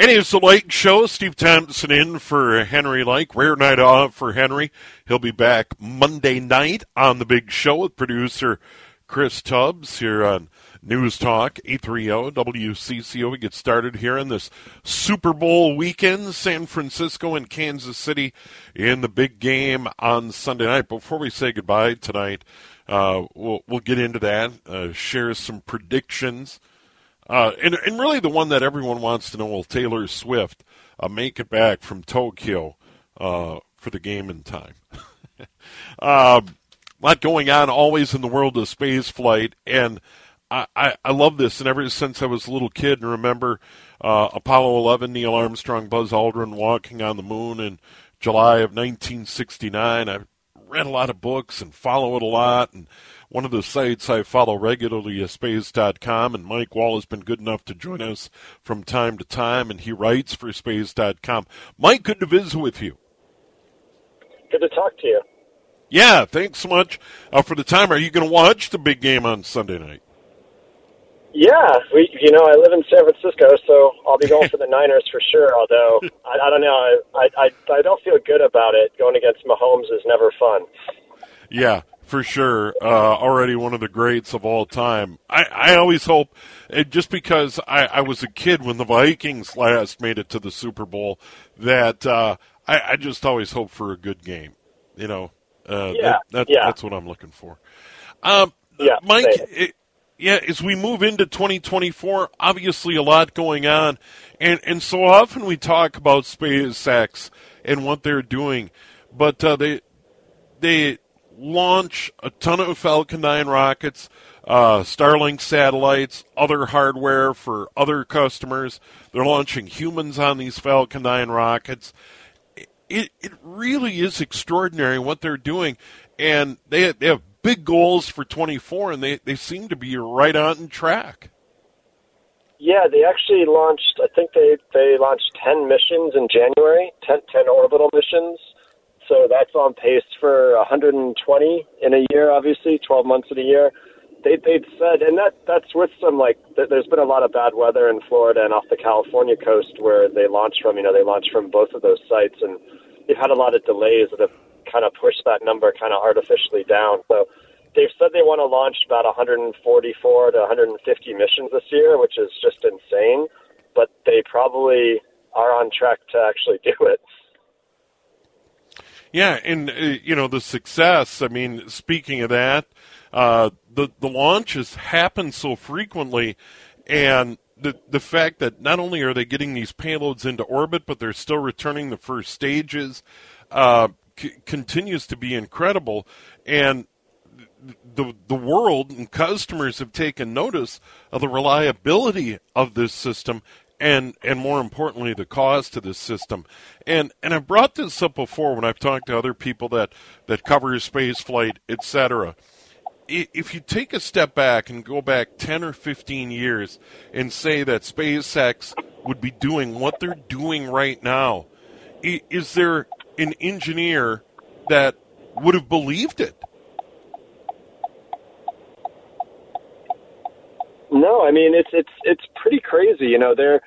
And it's the Lake Show. Steve Thomson in for Henry Lake. Rare night off for Henry. He'll be back Monday night on the big show with producer Chris Tubbs here on News Talk 830 WCCO. We get started here in this Super Bowl weekend. San Francisco and Kansas City in the big game on Sunday night. Before we say goodbye tonight, uh, we'll, we'll get into that, uh, share some predictions uh, and, and really the one that everyone wants to know will Taylor Swift uh, make it back from Tokyo uh, for the game in time? a um, lot going on always in the world of space flight, and I, I, I love this. And ever since I was a little kid and remember uh, Apollo 11, Neil Armstrong, Buzz Aldrin walking on the moon in July of 1969, I read a lot of books and follow it a lot and one of the sites I follow regularly is space.com, and Mike Wall has been good enough to join us from time to time, and he writes for space.com. Mike, good to visit with you. Good to talk to you. Yeah, thanks so much uh, for the time. Are you going to watch the big game on Sunday night? Yeah, we you know I live in San Francisco, so I'll be going for the Niners for sure. Although I, I don't know, I, I I don't feel good about it. Going against Mahomes is never fun. Yeah, for sure. Uh, already one of the greats of all time. I, I always hope, just because I, I was a kid when the Vikings last made it to the Super Bowl, that uh, I, I just always hope for a good game. You know, uh, yeah, that, that, yeah. that's what I'm looking for. Um, yeah, Mike. It, yeah, as we move into 2024, obviously a lot going on, and and so often we talk about SpaceX and what they're doing, but uh, they they launch a ton of Falcon 9 rockets, uh, Starlink satellites, other hardware for other customers. They're launching humans on these Falcon 9 rockets. It, it really is extraordinary what they're doing. And they, they have big goals for 24, and they, they seem to be right on track. Yeah, they actually launched, I think they, they launched 10 missions in January, 10, 10 orbital missions so that's on pace for 120 in a year, obviously, 12 months in a year. They, they'd said, and that that's with some like, there's been a lot of bad weather in Florida and off the California coast where they launched from. You know, they launched from both of those sites, and they've had a lot of delays that have kind of pushed that number kind of artificially down. So they've said they want to launch about 144 to 150 missions this year, which is just insane. But they probably are on track to actually do it. Yeah, and uh, you know the success. I mean, speaking of that, uh, the the launches happen so frequently, and the the fact that not only are they getting these payloads into orbit, but they're still returning the first stages, uh, c- continues to be incredible. And the the world and customers have taken notice of the reliability of this system and and more importantly the cost to this system and and i brought this up before when i've talked to other people that that cover space flight etc if you take a step back and go back 10 or 15 years and say that SpaceX would be doing what they're doing right now, is there an engineer that would have believed it? No, I mean it's it's it's pretty crazy. You know, they're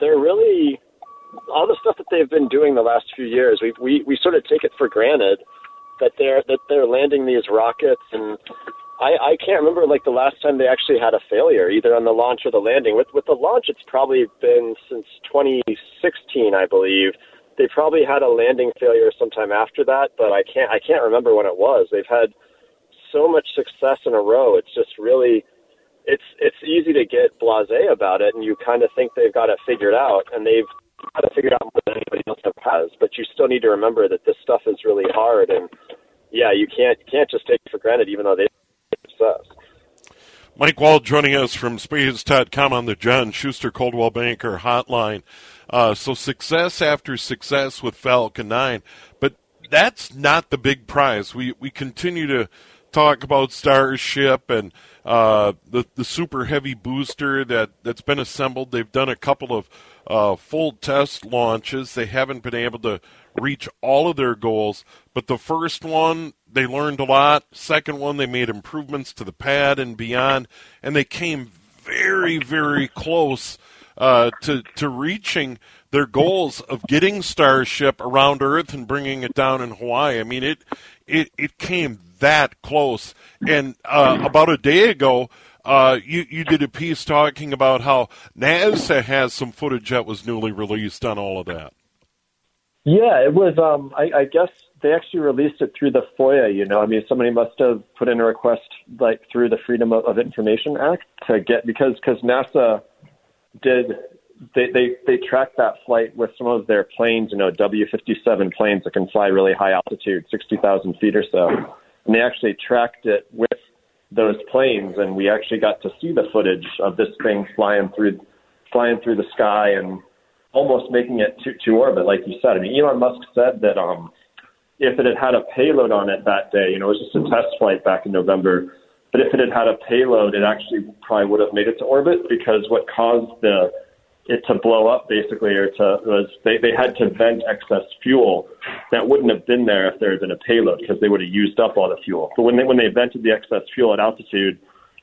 they're really all the stuff that they've been doing the last few years. We we we sort of take it for granted that they're that they're landing these rockets and I, I can't remember like the last time they actually had a failure either on the launch or the landing. With with the launch, it's probably been since 2016, I believe. They probably had a landing failure sometime after that, but I can't I can't remember when it was. They've had so much success in a row. It's just really it's it's easy to get blasé about it, and you kind of think they've got it figured out, and they've got it figured out more than anybody else has. But you still need to remember that this stuff is really hard, and yeah, you can't can't just take it for granted, even though they success. Mike Wall joining us from Space.com on the John Schuster Coldwell Banker Hotline. Uh, so success after success with Falcon 9, but that's not the big prize. We we continue to talk about Starship and uh, the the super heavy booster that that's been assembled. They've done a couple of uh, full test launches. They haven't been able to reach all of their goals, but the first one they learned a lot. Second one they made improvements to the pad and beyond, and they came very very close uh, to to reaching their goals of getting Starship around Earth and bringing it down in Hawaii. I mean, it it it came that close. And uh, about a day ago, uh, you you did a piece talking about how NASA has some footage that was newly released on all of that. Yeah, it was. Um, I, I guess they actually released it through the FOIA. You know, I mean, somebody must have put in a request like through the Freedom of Information Act to get because because NASA did they, they they tracked that flight with some of their planes, you know, WB-57 planes that can fly really high altitude, 60,000 feet or so, and they actually tracked it with those planes, and we actually got to see the footage of this thing flying through flying through the sky and almost making it to, to orbit, like you said. I mean, Elon Musk said that um, if it had had a payload on it that day, you know, it was just a test flight back in November. But if it had had a payload, it actually probably would have made it to orbit because what caused the it to blow up basically or to was they, they had to vent excess fuel that wouldn't have been there if there had been a payload because they would have used up all the fuel. But when they when they vented the excess fuel at altitude,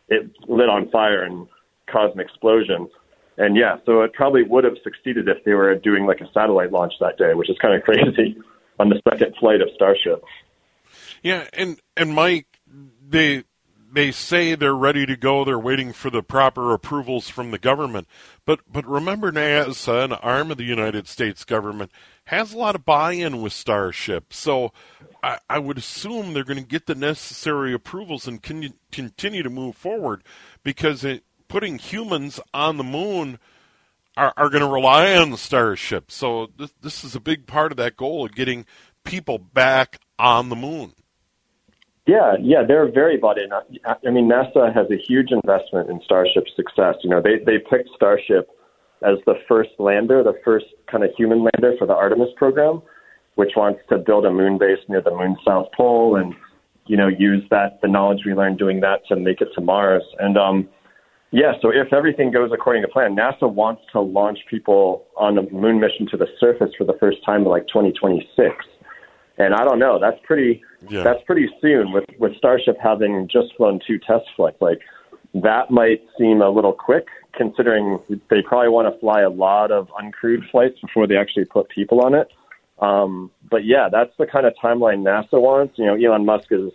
it lit on fire and caused an explosion. And yeah, so it probably would have succeeded if they were doing like a satellite launch that day, which is kind of crazy on the second flight of Starship. Yeah, and and Mike, they they say they're ready to go. They're waiting for the proper approvals from the government. But but remember, NASA, an arm of the United States government, has a lot of buy-in with Starship. So I, I would assume they're going to get the necessary approvals and continue to move forward because it, putting humans on the moon are, are going to rely on the Starship. So this is a big part of that goal of getting people back on the moon. Yeah, yeah, they're very bought in. I mean, NASA has a huge investment in Starship's success. You know, they they picked Starship as the first lander, the first kind of human lander for the Artemis program, which wants to build a moon base near the moon's south pole and you know use that the knowledge we learned doing that to make it to Mars. And um, yeah, so if everything goes according to plan, NASA wants to launch people on a moon mission to the surface for the first time in like 2026. And I don't know, that's pretty yeah. that's pretty soon with with Starship having just flown two test flights. Like that might seem a little quick considering they probably want to fly a lot of uncrewed flights before they actually put people on it. Um, but yeah, that's the kind of timeline NASA wants. You know, Elon Musk is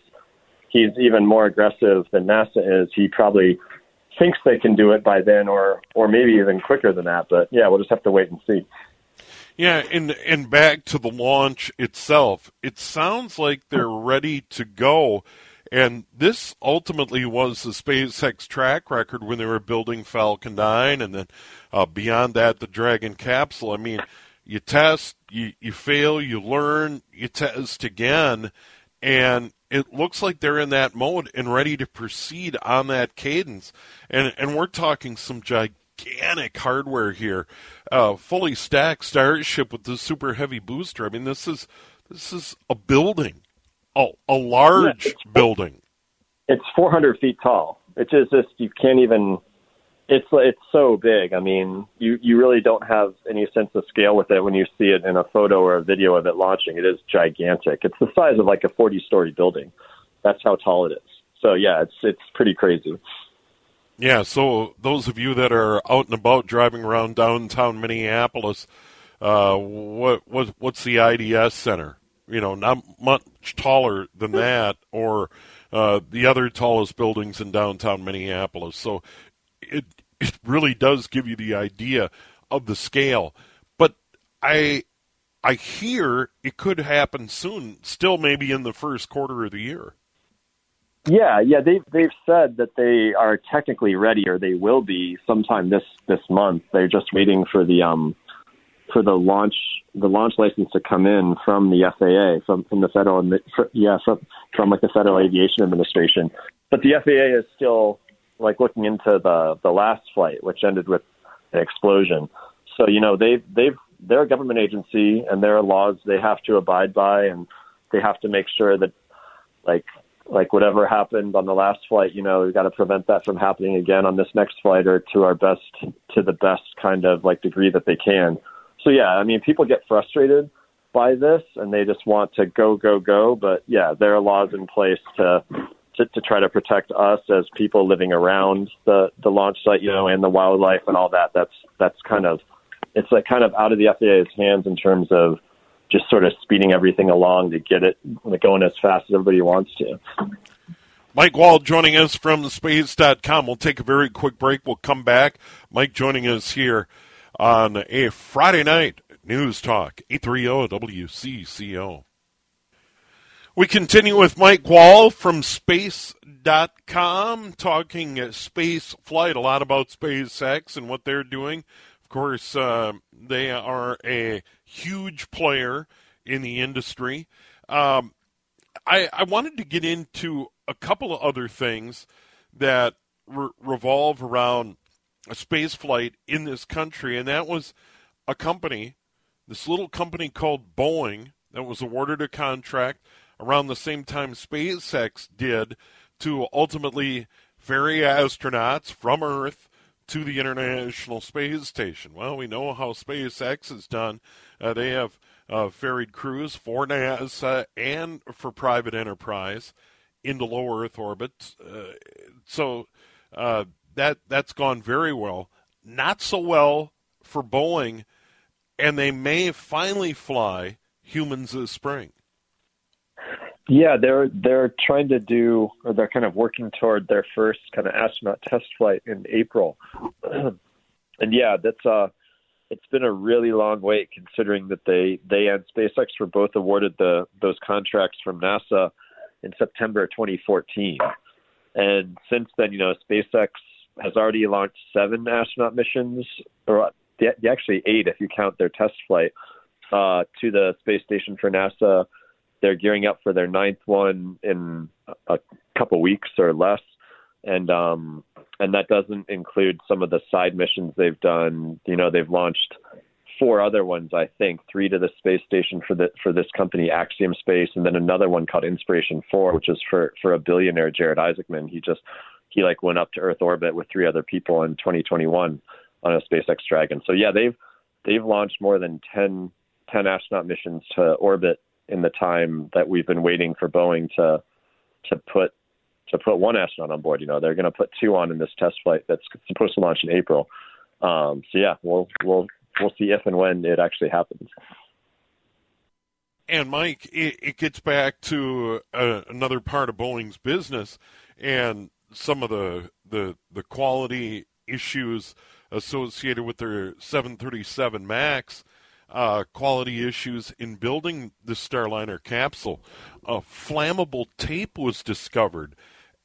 he's even more aggressive than NASA is. He probably thinks they can do it by then or or maybe even quicker than that. But yeah, we'll just have to wait and see. Yeah, and and back to the launch itself, it sounds like they're ready to go. And this ultimately was the SpaceX track record when they were building Falcon 9 and then uh, beyond that, the Dragon capsule. I mean, you test, you, you fail, you learn, you test again, and it looks like they're in that mode and ready to proceed on that cadence. And, and we're talking some gigantic gigantic hardware here, uh, fully stacked Starship with the super heavy booster. I mean, this is this is a building, a, a large yeah, building. It's 400 feet tall. It's just, just you can't even. It's it's so big. I mean, you you really don't have any sense of scale with it when you see it in a photo or a video of it launching. It is gigantic. It's the size of like a 40 story building. That's how tall it is. So yeah, it's it's pretty crazy. Yeah, so those of you that are out and about driving around downtown Minneapolis, uh, what what what's the IDS Center? You know, not much taller than that, or uh, the other tallest buildings in downtown Minneapolis. So it it really does give you the idea of the scale. But I I hear it could happen soon, still maybe in the first quarter of the year. Yeah, yeah, they've they've said that they are technically ready, or they will be sometime this this month. They're just waiting for the um for the launch the launch license to come in from the FAA from from the federal yeah from from like the Federal Aviation Administration. But the FAA is still like looking into the the last flight, which ended with an explosion. So you know they've they've they're a government agency and there are laws they have to abide by, and they have to make sure that like like whatever happened on the last flight, you know, we've got to prevent that from happening again on this next flight or to our best, to the best kind of like degree that they can. So yeah, I mean, people get frustrated by this and they just want to go, go, go. But yeah, there are laws in place to, to, to try to protect us as people living around the the launch site, you know, and the wildlife and all that. That's that's kind of it's like kind of out of the FAA's hands in terms of just sort of speeding everything along to get it going as fast as everybody wants to. Mike Wall joining us from space.com. We'll take a very quick break. We'll come back. Mike joining us here on a Friday night news talk, 830 WCCO. We continue with Mike Wall from space.com talking space flight, a lot about SpaceX and what they're doing. Of course, uh, they are a huge player in the industry. Um, I, I wanted to get into a couple of other things that re- revolve around a space flight in this country, and that was a company, this little company called Boeing, that was awarded a contract around the same time SpaceX did to ultimately ferry astronauts from Earth to the International Space Station. Well, we know how SpaceX has done. Uh, they have uh, ferried crews for NASA and for private enterprise into low Earth orbit. Uh, so that that's gone very well. Not so well for Boeing, and they may finally fly humans this spring. Yeah, they're they're trying to do, or they're kind of working toward their first kind of astronaut test flight in April. and yeah, that's uh, it's been a really long wait considering that they they and SpaceX were both awarded the those contracts from NASA in September 2014. And since then, you know, SpaceX has already launched seven astronaut missions, or actually eight if you count their test flight uh, to the space station for NASA they're gearing up for their ninth one in a couple weeks or less, and um, and that doesn't include some of the side missions they've done. You know, they've launched four other ones, I think, three to the space station for the for this company Axiom Space, and then another one called Inspiration Four, which is for for a billionaire Jared Isaacman. He just he like went up to Earth orbit with three other people in 2021 on a SpaceX Dragon. So yeah, they've they've launched more than 10, 10 astronaut missions to orbit in the time that we've been waiting for Boeing to to put to put one astronaut on board. You know, they're going to put two on in this test flight that's supposed to launch in April. Um, so yeah, we'll we'll we'll see if and when it actually happens. And Mike, it, it gets back to uh, another part of Boeing's business and some of the the the quality issues associated with their 737 Max uh, quality issues in building the Starliner capsule. A flammable tape was discovered,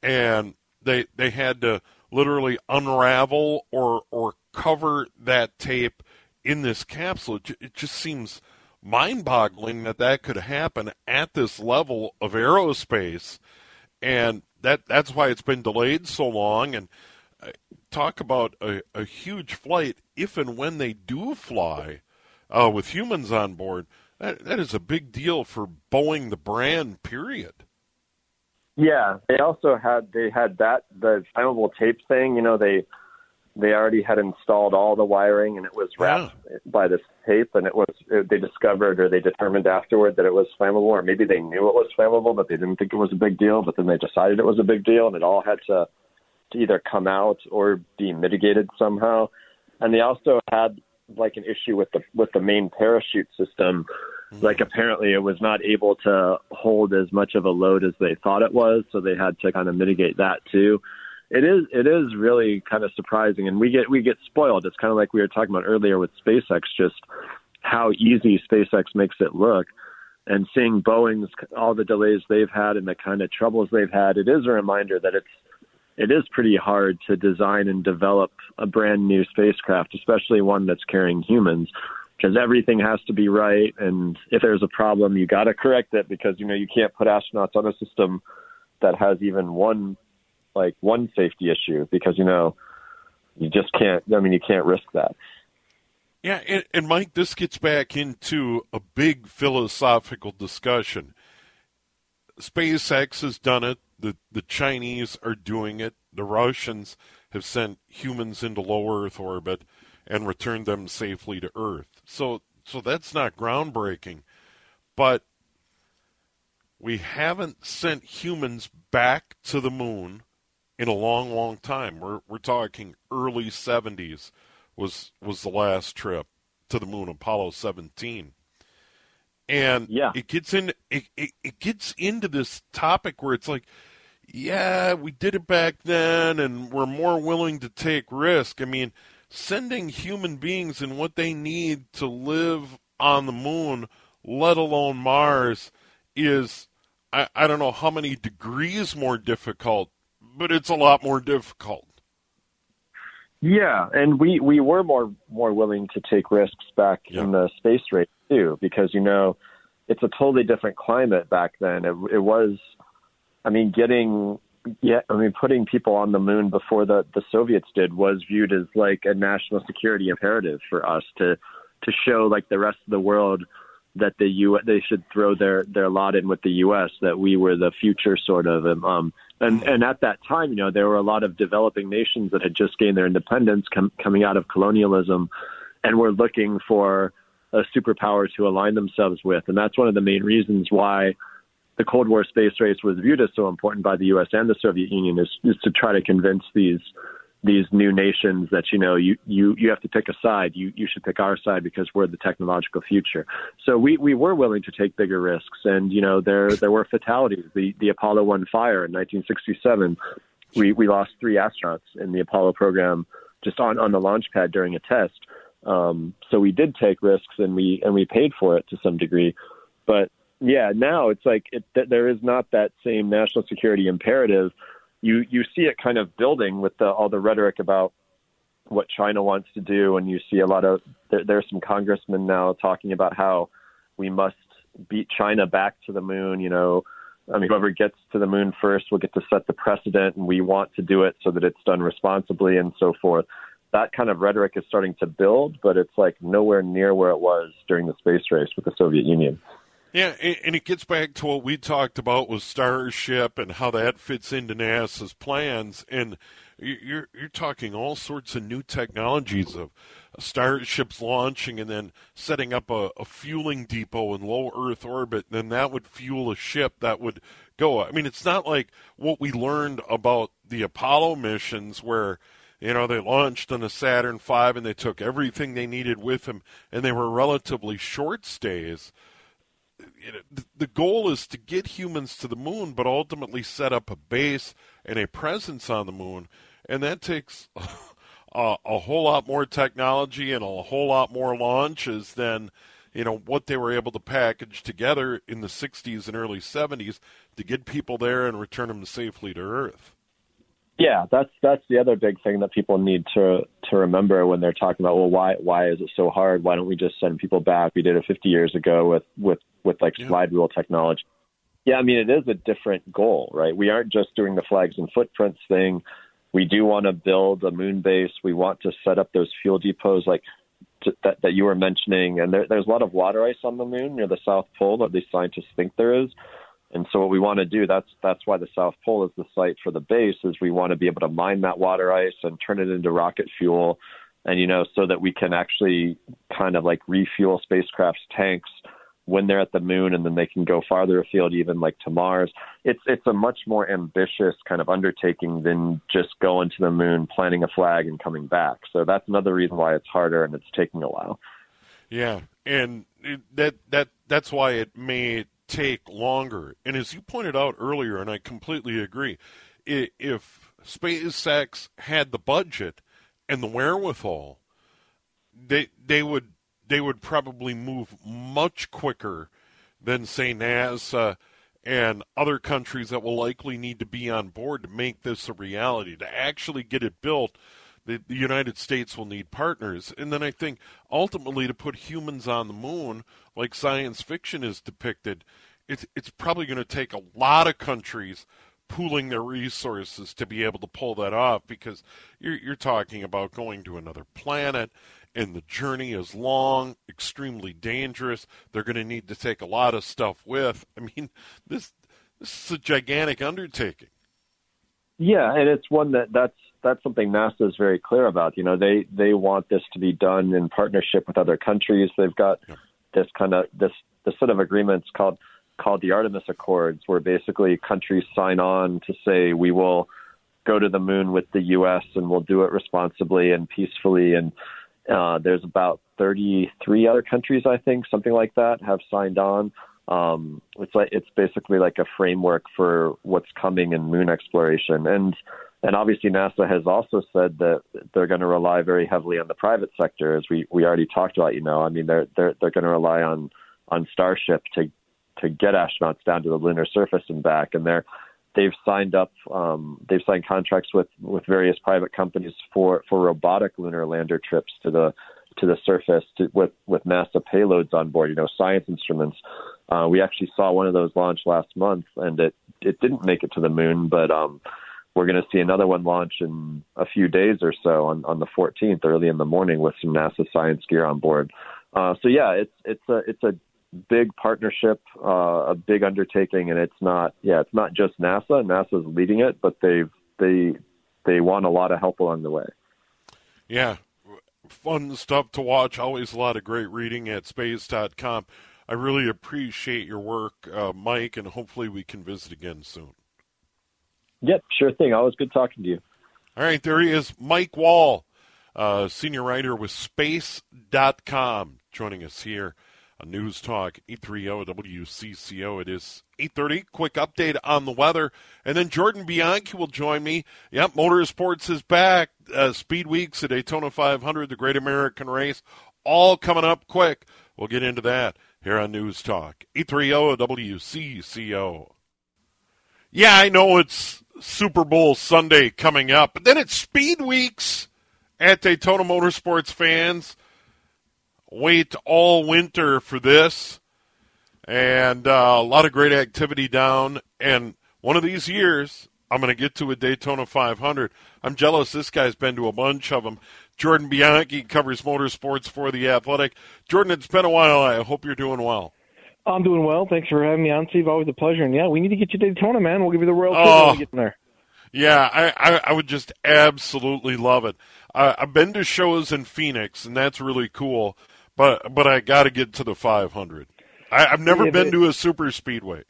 and they they had to literally unravel or or cover that tape in this capsule. It just seems mind-boggling that that could happen at this level of aerospace, and that that's why it's been delayed so long. And uh, talk about a, a huge flight if and when they do fly uh, with humans on board, that, that is a big deal for Boeing, the brand, period. Yeah, they also had they had that the flammable tape thing. You know, they they already had installed all the wiring and it was wrapped yeah. by this tape, and it was it, they discovered or they determined afterward that it was flammable, or maybe they knew it was flammable, but they didn't think it was a big deal. But then they decided it was a big deal, and it all had to to either come out or be mitigated somehow. And they also had like an issue with the with the main parachute system. Mm-hmm. Like apparently it was not able to hold as much of a load as they thought it was, so they had to kind of mitigate that too. It is it is really kind of surprising, and we get we get spoiled. It's kind of like we were talking about earlier with SpaceX, just how easy SpaceX makes it look and seeing Boeing's all the delays they've had and the kind of troubles they've had, it is a reminder that it's it is pretty hard to design and develop a brand new spacecraft, especially one that's carrying humans, because everything has to be right. And if there's a problem, you got to correct it because you know you can't put astronauts on a system that has even one like one safety issue because you know you just can't. I mean, you can't risk that. Yeah, and, and Mike, this gets back into a big philosophical discussion. SpaceX has done it the, the Chinese are doing it. The Russians have sent humans into low Earth orbit and returned them safely to Earth. So so that's not groundbreaking. But we haven't sent humans back to the moon in a long, long time. We're we're talking early '70s was was the last trip to the moon, Apollo 17, and yeah. it gets in it, it, it gets into this topic where it's like, yeah, we did it back then, and we're more willing to take risk. I mean, sending human beings and what they need to live on the moon, let alone Mars, is I, I don't know how many degrees more difficult, but it's a lot more difficult. Yeah, and we we were more more willing to take risks back Yeah. in the space race too, because you know it's a totally different climate back then. It, it was, I mean, getting yeah, I mean, putting people on the moon before the the Soviets did was viewed as like a national security imperative for us to to show like the rest of the world that the U they should throw their their lot in with the U.S. That we were the future, sort of. And, um, and and at that time, you know, there were a lot of developing nations that had just gained their independence, com- coming out of colonialism, and were looking for a superpower to align themselves with. And that's one of the main reasons why the Cold War space race was viewed as so important by the U.S. and the Soviet Union is, is to try to convince these these new nations that you know you you you have to pick a side. You you should pick our side because we're the technological future. So we we were willing to take bigger risks, and you know there there were fatalities. The the Apollo One fire in 1967, we we lost three astronauts in the Apollo program just on on the launch pad during a test. Um, so we did take risks, and we and we paid for it to some degree. But yeah, now it's like it, th- there is not that same national security imperative you you see it kind of building with the, all the rhetoric about what China wants to do, and you see a lot of there, there's some congressmen now talking about how we must beat China back to the moon. You know, I mean, whoever gets to the moon first will get to set the precedent, and we want to do it so that it's done responsibly and so forth. That kind of rhetoric is starting to build, but it's like nowhere near where it was during the space race with the Soviet Union. Yeah, and it gets back to what we talked about with Starship and how that fits into NASA's plans. And you- you're you're talking all sorts of new technologies of starships launching and then setting up a, a fueling depot in low Earth orbit. And then that would fuel a ship that would go. I mean, it's not like what we learned about the Apollo missions where. You know, they launched on a Saturn V and they took everything they needed with them, and they were relatively short stays the goal is to get humans to the moon, but ultimately set up a base and a presence on the moon, and that takes a, a whole lot more technology and a whole lot more launches than you know what they were able to package together in the 60s and early 70s to get people there and return them safely to Earth. Yeah, that's that's the other big thing that people need to to remember when they're talking about well why why is it so hard? Why don't we just send people back? We did it 50 years ago with with with like Yeah. slide rule technology. Yeah, I mean it is a different goal, right? We aren't just doing the flags and footprints thing. We do want to build a moon base. We want to set up those fuel depots like t- that that you were mentioning, and there, there's a lot of water ice on the moon near the South Pole, or at least scientists think there is. And so what we want to do, that's that's why the South Pole is the site for the base, is we want to be able to mine that water ice and turn it into rocket fuel, and you know, so that we can actually kind of like refuel spacecraft's tanks when they're at the moon, and then they can go farther afield, even like to Mars. It's it's a much more ambitious kind of undertaking than just going to the moon, planting a flag, and coming back. So that's another reason why it's harder and it's taking a while. Yeah, and that that that's why it may take longer. And as you pointed out earlier, and I completely agree, if SpaceX had the budget and the wherewithal, they they would they would probably move much quicker than say NASA and other countries that will likely need to be on board to make this a reality to actually get it built the, the United States will need partners. And then I think ultimately to put humans on the moon, like science fiction is depicted, it's it's probably going to take a lot of countries pooling their resources to be able to pull that off because you're you're talking about going to another planet and the journey is long, extremely dangerous. They're going to need to take a lot of stuff with. I mean, this this is a gigantic undertaking. Yeah, and it's one that that's that's something NASA is very clear about. You know, they they want this to be done in partnership with other countries. They've got Yep. this kind of this this set of agreements called called the Artemis Accords, where basically countries sign on to say we will go to the moon with the U.S. and we'll do it responsibly and peacefully. And uh, there's about 33 other countries, I think, something like that, have signed on. Um, it's like it's basically like a framework for what's coming in moon exploration, and and obviously NASA has also said that they're going to rely very heavily on the private sector, as we we already talked about. You know, I mean, they're they're they're going to rely on on Starship to to get astronauts down to the lunar surface and back, and they're they've signed up um, they've signed contracts with with various private companies for for robotic lunar lander trips to the to the surface to, with with NASA payloads on board. You know, science instruments. Uh, we actually saw one of those launch last month, and it it didn't make it to the moon, but um, we're going to see another one launch in a few days or so on on the 14th, early in the morning, with some NASA science gear on board. Uh, so yeah, it's it's a it's a big partnership, uh, a big undertaking, and it's not yeah, it's not just NASA. NASA's leading it, but they've they they want a lot of help along the way. Yeah, fun stuff to watch. Always a lot of great reading at space.com. I really appreciate your work, uh, Mike, and hopefully we can visit again soon. Yep, sure thing. Always good talking to you. All right, there he is, Mike Wall, uh, senior writer with Space.com, joining us here on News Talk 830 WCCO. It is 8.30. Quick update on the weather. And then Jordan Bianchi will join me. Yep, Motorsports is back. Uh, Speed Weeks at Daytona 500, the Great American Race, all coming up quick. We'll get into that here on News Talk 830 WCCO. Yeah, I know it's Super Bowl Sunday coming up, but then it's Speed Weeks at Daytona Motorsports fans. Wait all winter for this, and uh, a lot of great activity down. And one of these years, I'm going to get to a Daytona 500. I'm jealous. This guy's been to a bunch of them. Jordan Bianchi covers motorsports for the Athletic. Jordan, it's been a while. I hope you're doing well. I'm doing well. Thanks for having me on, Steve. Always a pleasure. And yeah, we need to get you to Daytona, man. We'll give you the royal oh, when we get there. Yeah, I, I, I would just absolutely love it. Uh, I've been to shows in Phoenix, and that's really cool. But but I got to get to the 500. I, have never yeah, been to a super speedway.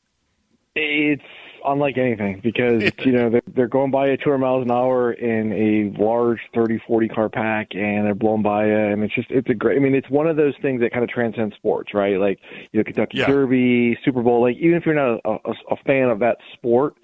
It's unlike anything because you know they're, they're going by at 200 miles an hour in a large 30 40 car pack and they're blown by it, and it's just it's a great i mean it's one of those things that kind of transcends sports right? Like you know kentucky yeah. derby super bowl like even if you're not a, a, a fan of that sport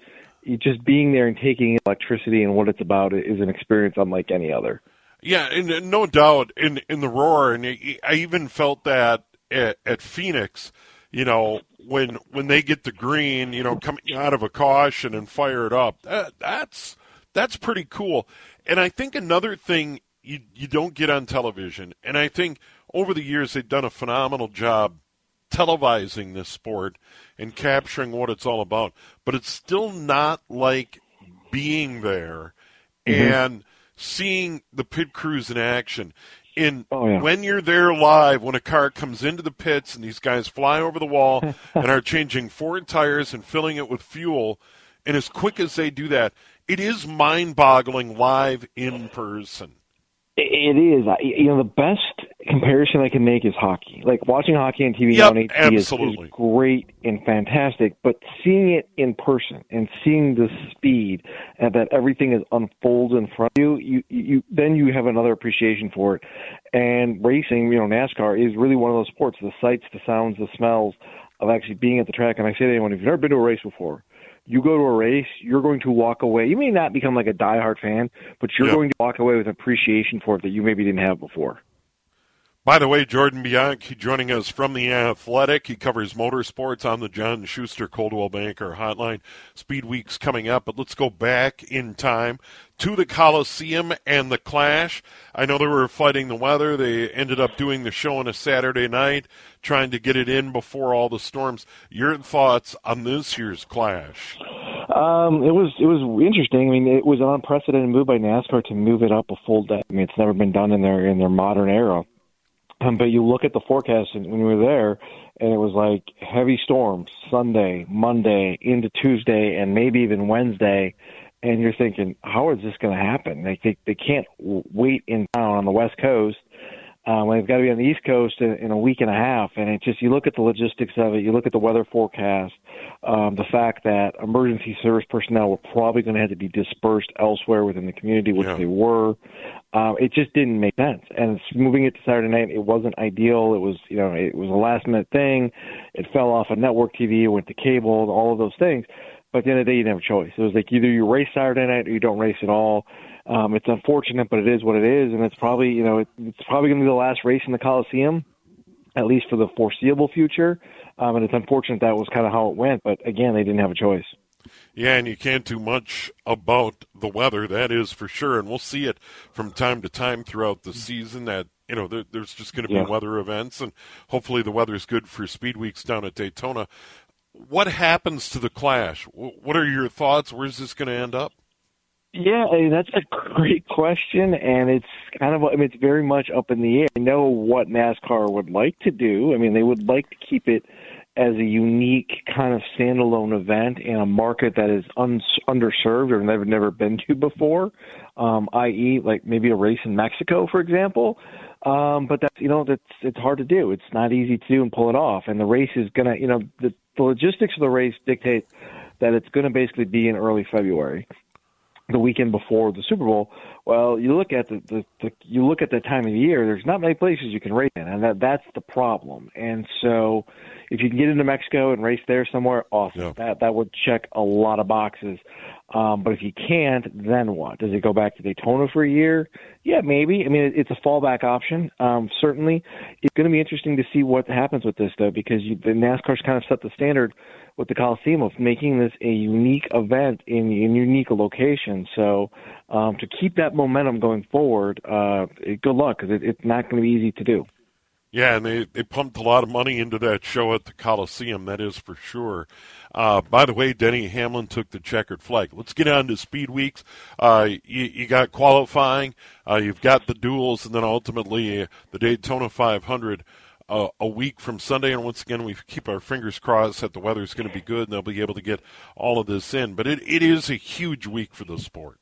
you just being there and taking electricity and what it's about is an experience unlike any other. Yeah and no doubt in in the roar and i even felt that at, at phoenix you know, when when they get the green, you know, coming out of a caution and fire it up. That, that's that's pretty cool. And I think another thing you you don't get on television, and I think over the years they've done a phenomenal job televising this sport and capturing what it's all about. But it's still not like being there mm-hmm. and seeing the pit crews in action in oh, yeah. when you're there live, when a car comes into the pits and these guys fly over the wall and are changing four tires and filling it with fuel, and as quick as they do that, it is mind-boggling live in person. It is. You know, the best comparison I can make is hockey. Like watching hockey on TV yep, on HD is, is, great and fantastic, but seeing it in person and seeing the speed and that everything is unfolds in front of you, you, you then you have another appreciation for it. And racing, you know, NASCAR is really one of those sports. The sights, the sounds, the smells of actually being at the track. And I say to anyone, if you've never been to a race before, you go to a race, you're going to walk away. You may not become like a diehard fan, but you're going to walk away with appreciation for it that you maybe didn't have before. By the way, Jordan Bianchi joining us from the Athletic. He covers motorsports on the John Schuster Coldwell Banker Hotline. Speed Week's coming up, but let's go back in time to the Coliseum and the Clash. I know they were fighting the weather. They ended up doing the show on a Saturday night, trying to get it in before all the storms. Your thoughts on this year's Clash? Um, it was it was interesting. I mean, it was an unprecedented move by NASCAR to move it up a full day. I mean, it's never been done in their in their modern era. Um, but you look at the forecast and when we were there, and it was like heavy storms Sunday, Monday, into Tuesday, and maybe even Wednesday. And you're thinking, how is this going to happen? They, they they can't wait in town on the West Coast Um, and it's got to be on the East Coast in, in a week and a half, and it just you look at the logistics of it, you look at the weather forecast, um, the fact that emergency service personnel were probably going to have to be dispersed elsewhere within the community, which Yeah. they were. Um, it just didn't make sense. And moving it to Saturday night, it wasn't ideal. It was, you know, it was a last minute thing. It fell off of network TV, went to cable, all of those things. But at the end of the day, you didn't have a choice. It was like either you race Saturday night or you don't race at all. Um, it's unfortunate, but it is what it is, and it's probably, you know, it, it's probably going to be the last race in the Coliseum, at least for the foreseeable future. Um, and it's unfortunate that was kind of how it went. But again, they didn't have a choice. Yeah, and you can't do much about the weather, that is for sure. And we'll see it from time to time throughout the season that, you know, there, there's just going to be Yeah. weather events, and hopefully the weather's good for speed weeks down at Daytona. What happens to the Clash? What are your thoughts? Where's this going to end up? Yeah, that's a great question, and it's kind of, I mean, it's very much up in the air. I know what NASCAR would like to do. I mean, they would like to keep it as a unique kind of standalone event in a market that is un- underserved or they've never been to before, um, i.e., like maybe a race in Mexico, for example. Um, but that's you know that's it's hard to do. It's not easy to do and pull it off. And the race is gonna you know the, the logistics of the race dictate that it's to basically be in early February the weekend before the Super Bowl. Well, you look at the, the, the you look at the time of the year. There's not many places you can race in, and that that's the problem. And so, if you can get into Mexico and race there somewhere, awesome. Yeah. That that would check a lot of boxes. Um, but if you can't, then what? Does it go back to Daytona for a year? Yeah, maybe. I mean, it, it's a fallback option. Um, certainly, it's going to be interesting to see what happens with this, though, because you, the NASCAR's kind of set the standard with the Coliseum of making this a unique event in in unique location. So, um, to keep that momentum going forward, uh, good luck because it, it's not going to be easy to do. Yeah, and they, they pumped a lot of money into that show at the Coliseum, that is for sure. Uh, by the way, Denny Hamlin took the checkered flag. Let's get on to Speed Weeks. Uh, you, you got qualifying, uh, you've got the duels, and then ultimately uh, the Daytona 500 uh, a week from Sunday. And once again, we keep our fingers crossed that the weather's going to be good and they'll be able to get all of this in. But it, it is a huge week for the sport.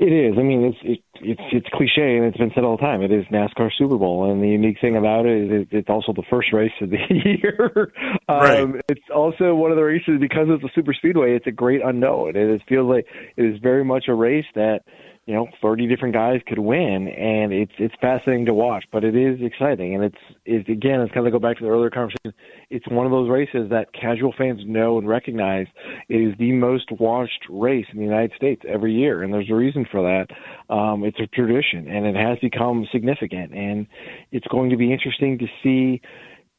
It is. I mean, it's it, it's it's cliche, and it's been said all the time. It is NASCAR Super Bowl, and the unique thing about it is it, it's also the first race of the year. um, Right. It's also one of the races because it's a super speedway. It's a great unknown. It feels like it is very much a race that you know, 30 different guys could win, and it's it's fascinating to watch. But it is exciting, and it's it's again, it's kind of go back to the earlier conversation. It's one of those races that casual fans know and recognize. It is the most watched race in the United States every year, and there's a reason for that. Um, it's a tradition, and it has become significant, and it's going to be interesting to see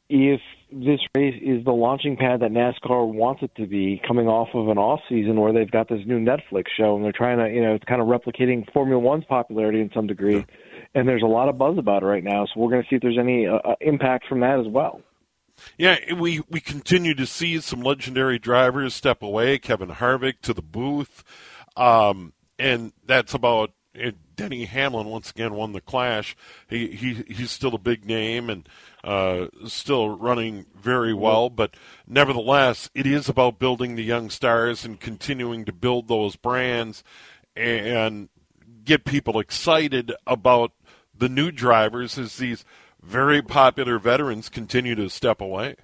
if this race is the launching pad that NASCAR wants it to be, coming off of an off season where they've got this new Netflix show and they're trying to, you know, it's kind of replicating Formula One's popularity in some degree. And there's a lot of buzz about it right now, so we're going to see if there's any uh, uh, impact from that as well. Yeah, we we continue to see some legendary drivers step away. Kevin Harvick to the booth, um, and that's about. Denny Hamlin once again won the Clash. He he he's still a big name and uh, still running very well, but nevertheless, it is about building the young stars and continuing to build those brands and get people excited about the new drivers as these very popular veterans continue to step away.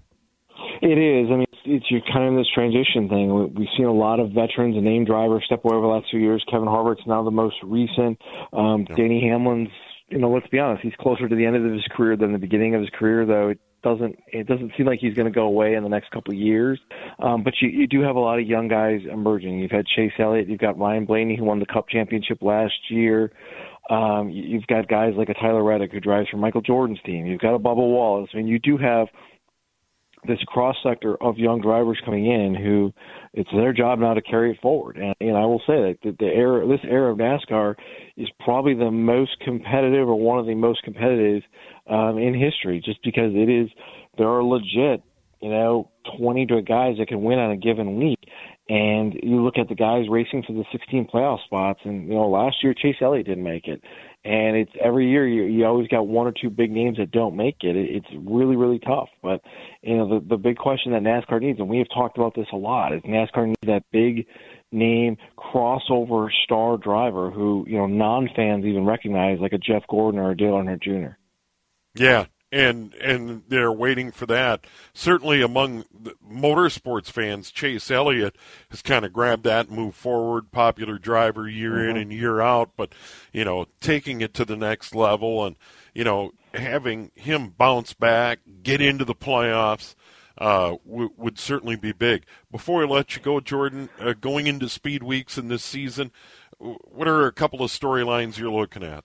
It is. I mean, it's, it's you're kind of this transition thing. We- We've seen a lot of veterans and name drivers step away over the last few years. Kevin Harvick's now the most recent. Um, Denny Hamlin's, you know, let's be honest, he's closer to the end of his career than the beginning of his career, though. It doesn't it doesn't seem like he's going to go away in the next couple of years. Um, but you, you do have a lot of young guys emerging. You've had Chase Elliott, you've got Ryan Blaney who won the Cup championship last year. Um, you- you've got guys like a Tyler Reddick who drives for Michael Jordan's team. You've got a Bubba Wallace. I mean, you do have this cross sector of young drivers coming in who it's their job now to carry it forward. And, and I will say that the, the era, this era of NASCAR is probably the most competitive or one of the most competitive um, in history, just because it is there are legit, you know, 20 to guys that can win on a given week. And you look at the guys racing for the 16 playoff spots, and you know, last year Chase Elliott didn't make it, and it's every year you you always got one or two big names that don't make it. it it's really really tough. But you know, the the big question that NASCAR needs, and we have talked about this a lot, is NASCAR needs that big name crossover star driver who you know non fans even recognize, like a Jeff Gordon or a Dale Earnhardt Jr. Yeah, and and they're waiting for that. Certainly among motorsports fans, Chase Elliott has kind of grabbed that and moved forward. Popular driver year mm-hmm. in and year out, but you know, taking it to the next level and you know having him bounce back, get into the playoffs. Uh, w- would certainly be big. Before I let you go, Jordan, uh, going into speed weeks in this season, what are a couple of storylines you're looking at?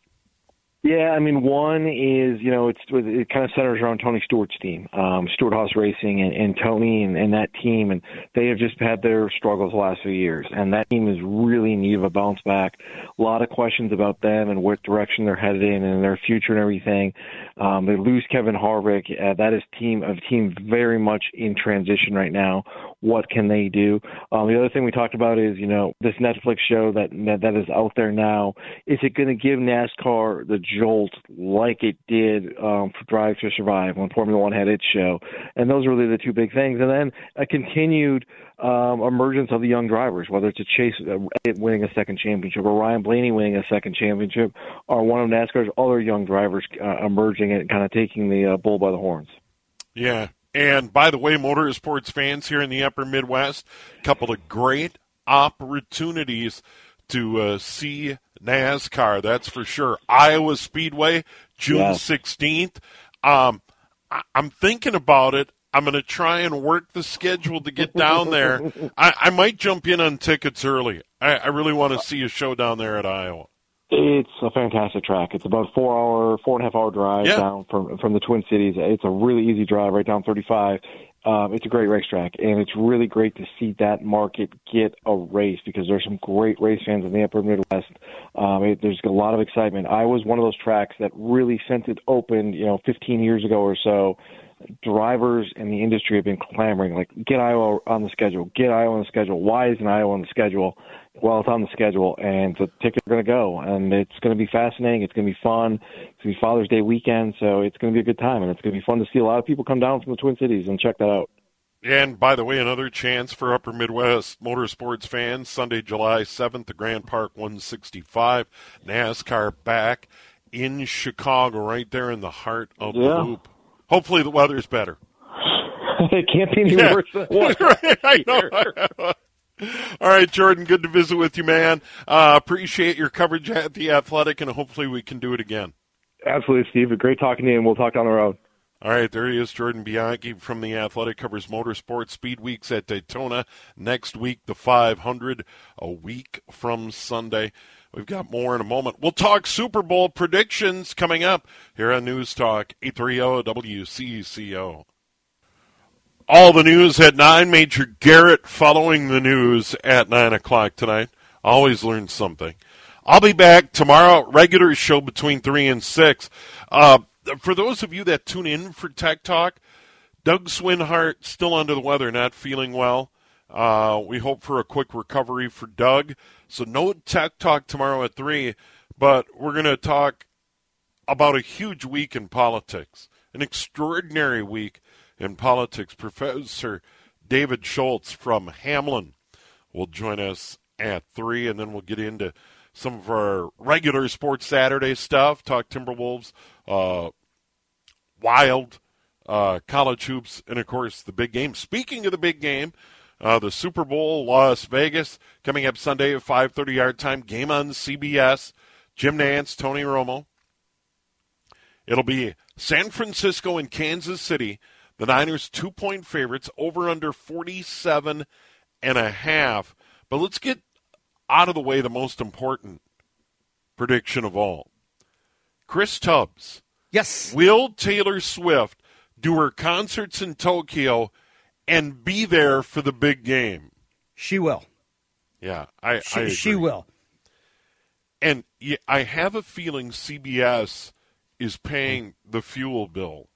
Yeah, I mean, one is you know it's it kind of centers around Tony Stewart's team, um, Stewart-Haas Racing, and, and Tony and, and that team, and they have just had their struggles the last few years, and that team is really in need of a bounce back. A lot of questions about them and what direction they're headed in and their future and everything. Um, they lose Kevin Harvick. Uh, that is team of team very much in transition right now. What can they do? Um, the other thing we talked about is you know this Netflix show that that, is out there now. Is it going to give NASCAR the jolt like it did um, for Drive to Survive when Formula One had its show? And those are really the two big things. And then a continued um, emergence of the young drivers, whether it's a Chase uh, winning a second championship or Ryan Blaney winning a second championship, or one of NASCAR's other young drivers uh, emerging and kind of taking the uh, bull by the horns. Yeah. And by the way, motorsports fans here in the upper Midwest, a couple of great opportunities to uh, see NASCAR. That's for sure. Iowa Speedway, June yes. 16th. Um, I- I'm thinking about it. I'm going to try and work the schedule to get down there. I, I might jump in on tickets early. I, I really want to see a show down there at Iowa. It's a fantastic track. It's about four hour, four and a half hour drive yeah. down from from the Twin Cities. It's a really easy drive right down 35. Um, it's a great racetrack, and it's really great to see that market get a race because there's some great race fans in the Upper Midwest. Um, it, there's a lot of excitement. I was one of those tracks that really, since it opened, you know, 15 years ago or so, drivers in the industry have been clamoring, like, get Iowa on the schedule, get Iowa on the schedule. Why isn't Iowa on the schedule? Well, it's on the schedule, and the tickets are going to go, and it's going to be fascinating. It's going to be fun. It's going to be Father's Day weekend, so it's going to be a good time, and it's going to be fun to see a lot of people come down from the Twin Cities and check that out. And by the way, another chance for Upper Midwest motorsports fans Sunday, July 7th, the Grant Park 165, NASCAR back in Chicago, right there in the heart of yeah. the loop. Hopefully, the weather is better. it can't be any yeah. worse than what. right, I know. All right, Jordan, good to visit with you, man. Uh, appreciate your coverage at The Athletic, and hopefully we can do it again. Absolutely, Steve. Great talking to you, and we'll talk down the road. All right, there he is, Jordan Bianchi from The Athletic, covers motorsports speed weeks at Daytona. Next week, the 500, a week from Sunday. We've got more in a moment. We'll talk Super Bowl predictions coming up here on News Talk 830 WCCO. All the news at 9. Major Garrett following the news at 9 o'clock tonight. Always learn something. I'll be back tomorrow, regular show between 3 and 6. Uh, for those of you that tune in for Tech Talk, Doug Swinhart still under the weather, not feeling well. Uh, we hope for a quick recovery for Doug. So no Tech Talk tomorrow at 3, but we're going to talk about a huge week in politics, an extraordinary week in politics. Professor David Schultz from Hamline will join us at 3, and then we'll get into some of our regular Sports Saturday stuff, talk Timberwolves, uh, wild uh, college hoops, and of course the big game. Speaking of the big game, uh, the Super Bowl, Las Vegas, coming up Sunday at 5:30 yard time. Game on CBS. Jim Nantz, Tony Romo. It'll be San Francisco and Kansas City the Niners two point favorites over under 47 and a half. But let's get out of the way the most important prediction of all. Chris Tubbs. Yes. Will Taylor Swift do her concerts in Tokyo and be there for the big game? She will. Yeah, I, she, I she will. And I have a feeling CBS is paying the fuel bill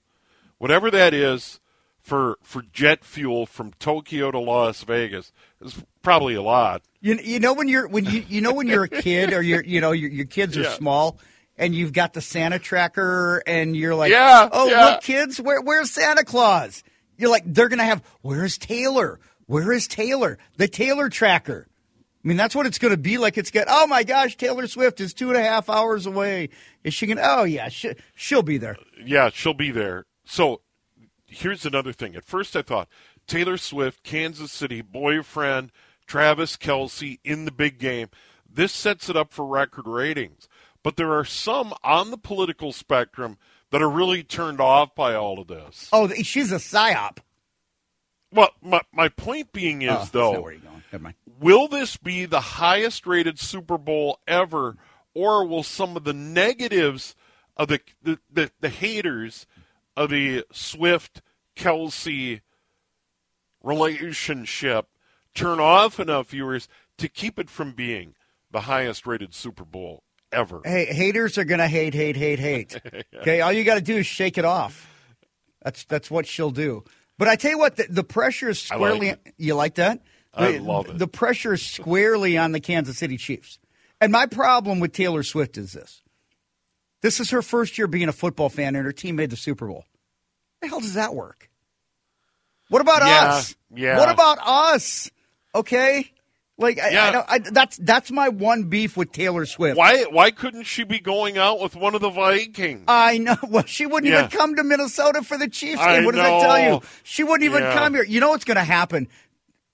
whatever that is for for jet fuel from Tokyo to Las Vegas is probably a lot. You, you know when you're when you you know when you're a kid or you're you know your, your kids are yeah. small and you've got the Santa tracker and you're like yeah, oh yeah. look kids where where's Santa Claus you're like they're gonna have where's Taylor where is Taylor the Taylor tracker I mean, that's what it's going to be like. It's get. Oh my gosh, Taylor Swift is two and a half hours away. Is she going? to Oh yeah, she, she'll be there. Yeah, she'll be there. So here's another thing. At first, I thought Taylor Swift, Kansas City boyfriend, Travis Kelce in the big game. This sets it up for record ratings. But there are some on the political spectrum that are really turned off by all of this. Oh, she's a psyop. Well, my, my point being is, oh, though, where you going. Never mind. will this be the highest rated Super Bowl ever, or will some of the negatives of the, the, the, the haters of the Swift Kelce relationship turn off enough viewers to keep it from being the highest rated Super Bowl ever? Hey, haters are gonna hate, hate, hate, hate. Okay, all you got to do is shake it off. That's that's what she'll do. But I tell you what, the, the pressure is squarely. like you like that? I The- love it. The pressure is squarely on the Kansas City Chiefs. And my problem with Taylor Swift is this: this is her first year being a football fan, and her team made the Super Bowl. the hell does that work? What about Yeah, us? yeah. What about us? Okay, like Yeah. I, I, that's that's my one beef with Taylor Swift. Why why couldn't she be going out with one of the Vikings? I know. Well, she wouldn't Yeah. even come to Minnesota for the Chiefs game. What does that tell you? She wouldn't even Yeah. come here. You know what's going to happen?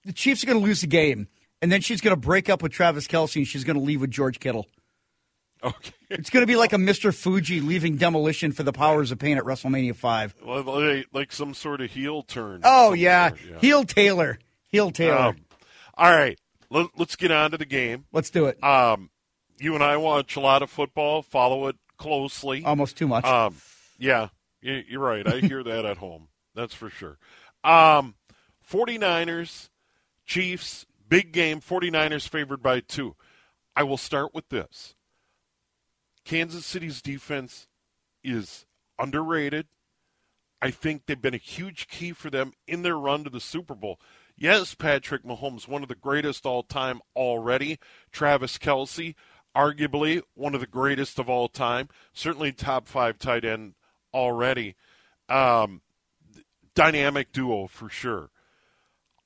The Chiefs are going to lose the game, and then she's going to break up with Travis Kelce, and she's going to leave with George Kittle. okay. It's going to be like a Mr. Fuji leaving demolition for the powers of pain at WrestleMania 5. Like, like some sort of heel turn. Oh, yeah. sort, Heel Taylor. Heel Taylor. Um, all right. Let, let's get on to the game. Let's do it. Um, you and I watch a lot of football, follow it closely. Almost too much. Um, yeah, you're right. I hear that at home. That's for sure. Um, 49ers, Chiefs, big game. 49ers favored by two. I will start with this Kansas City's defense is underrated. I think they've been a huge key for them in their run to the Super Bowl. Yes, Patrick Mahomes, one of the greatest all time already. Travis Kelce, arguably one of the greatest of all time. Certainly top five tight end already. Um, dynamic duo for sure.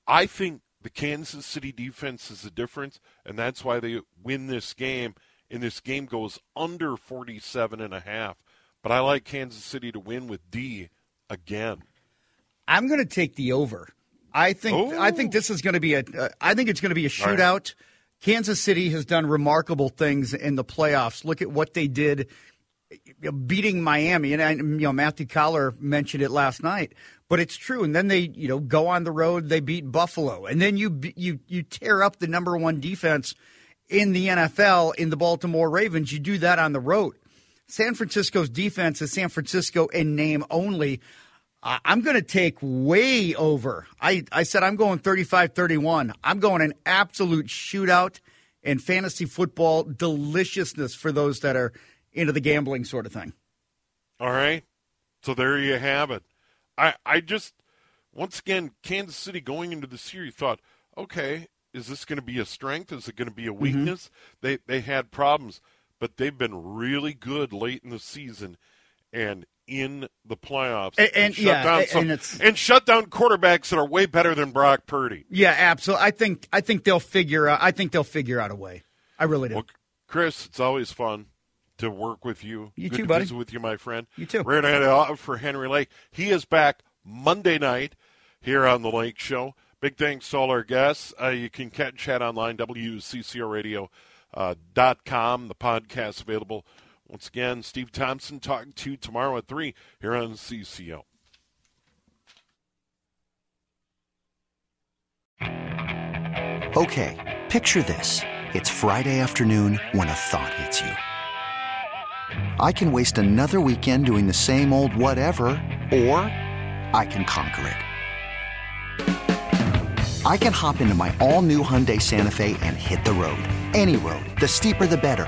I think the Kansas City defense is the difference, and that's why they win this game. And this game goes under 47 and a half. But I like Kansas City to win with D again. I'm going to take the over. I think I think this is going to be a. Uh, I think it's going to be a All right. shootout. Kansas City has done remarkable things in the playoffs. Look at what they did, beating Miami, and I, you know Matthew Coller mentioned it last night. But it's true. And then they you know go on the road. They beat Buffalo, and then you you you tear up the number one defense in the NFL in the Baltimore Ravens. You do that on the road. San Francisco's defense is San Francisco in name only. I'm going to take way over. I, I said I'm going 35 31. I'm going an absolute shootout and fantasy football deliciousness for those that are into the gambling sort of thing. All right. So there you have it. I, I just, once again, Kansas City going into the series thought, okay, is this going to be a strength? Is it going to be a mm-hmm. weakness? They, they had problems, but they've been really good late in the season and in the playoffs. And- and, shut yeah, down and some- it's- and shut down quarterbacks that are way better than Brock Purdy. Yeah, absolutely. I think I think they'll figure out. I think they'll figure out a way. I really do. Well, Chris, it's always fun to work with you. You Good too, to buddy. visit with you, my friend. You too. Rare night off for Henry Lake. He is back Monday night here on the Lake Show. Big thanks to all our guests. Uh, you can catch chat online, WCCRadio.com. Uh, dot com. the podcast available. Once again, Steve Thomson talking to you tomorrow at 3 here on CCO. Okay, picture this. It's Friday afternoon when a thought hits you. I can waste another weekend doing the same old whatever, or I can conquer it. I can hop into my all new Hyundai Santa Fe and hit the road. Any road. The steeper, the better.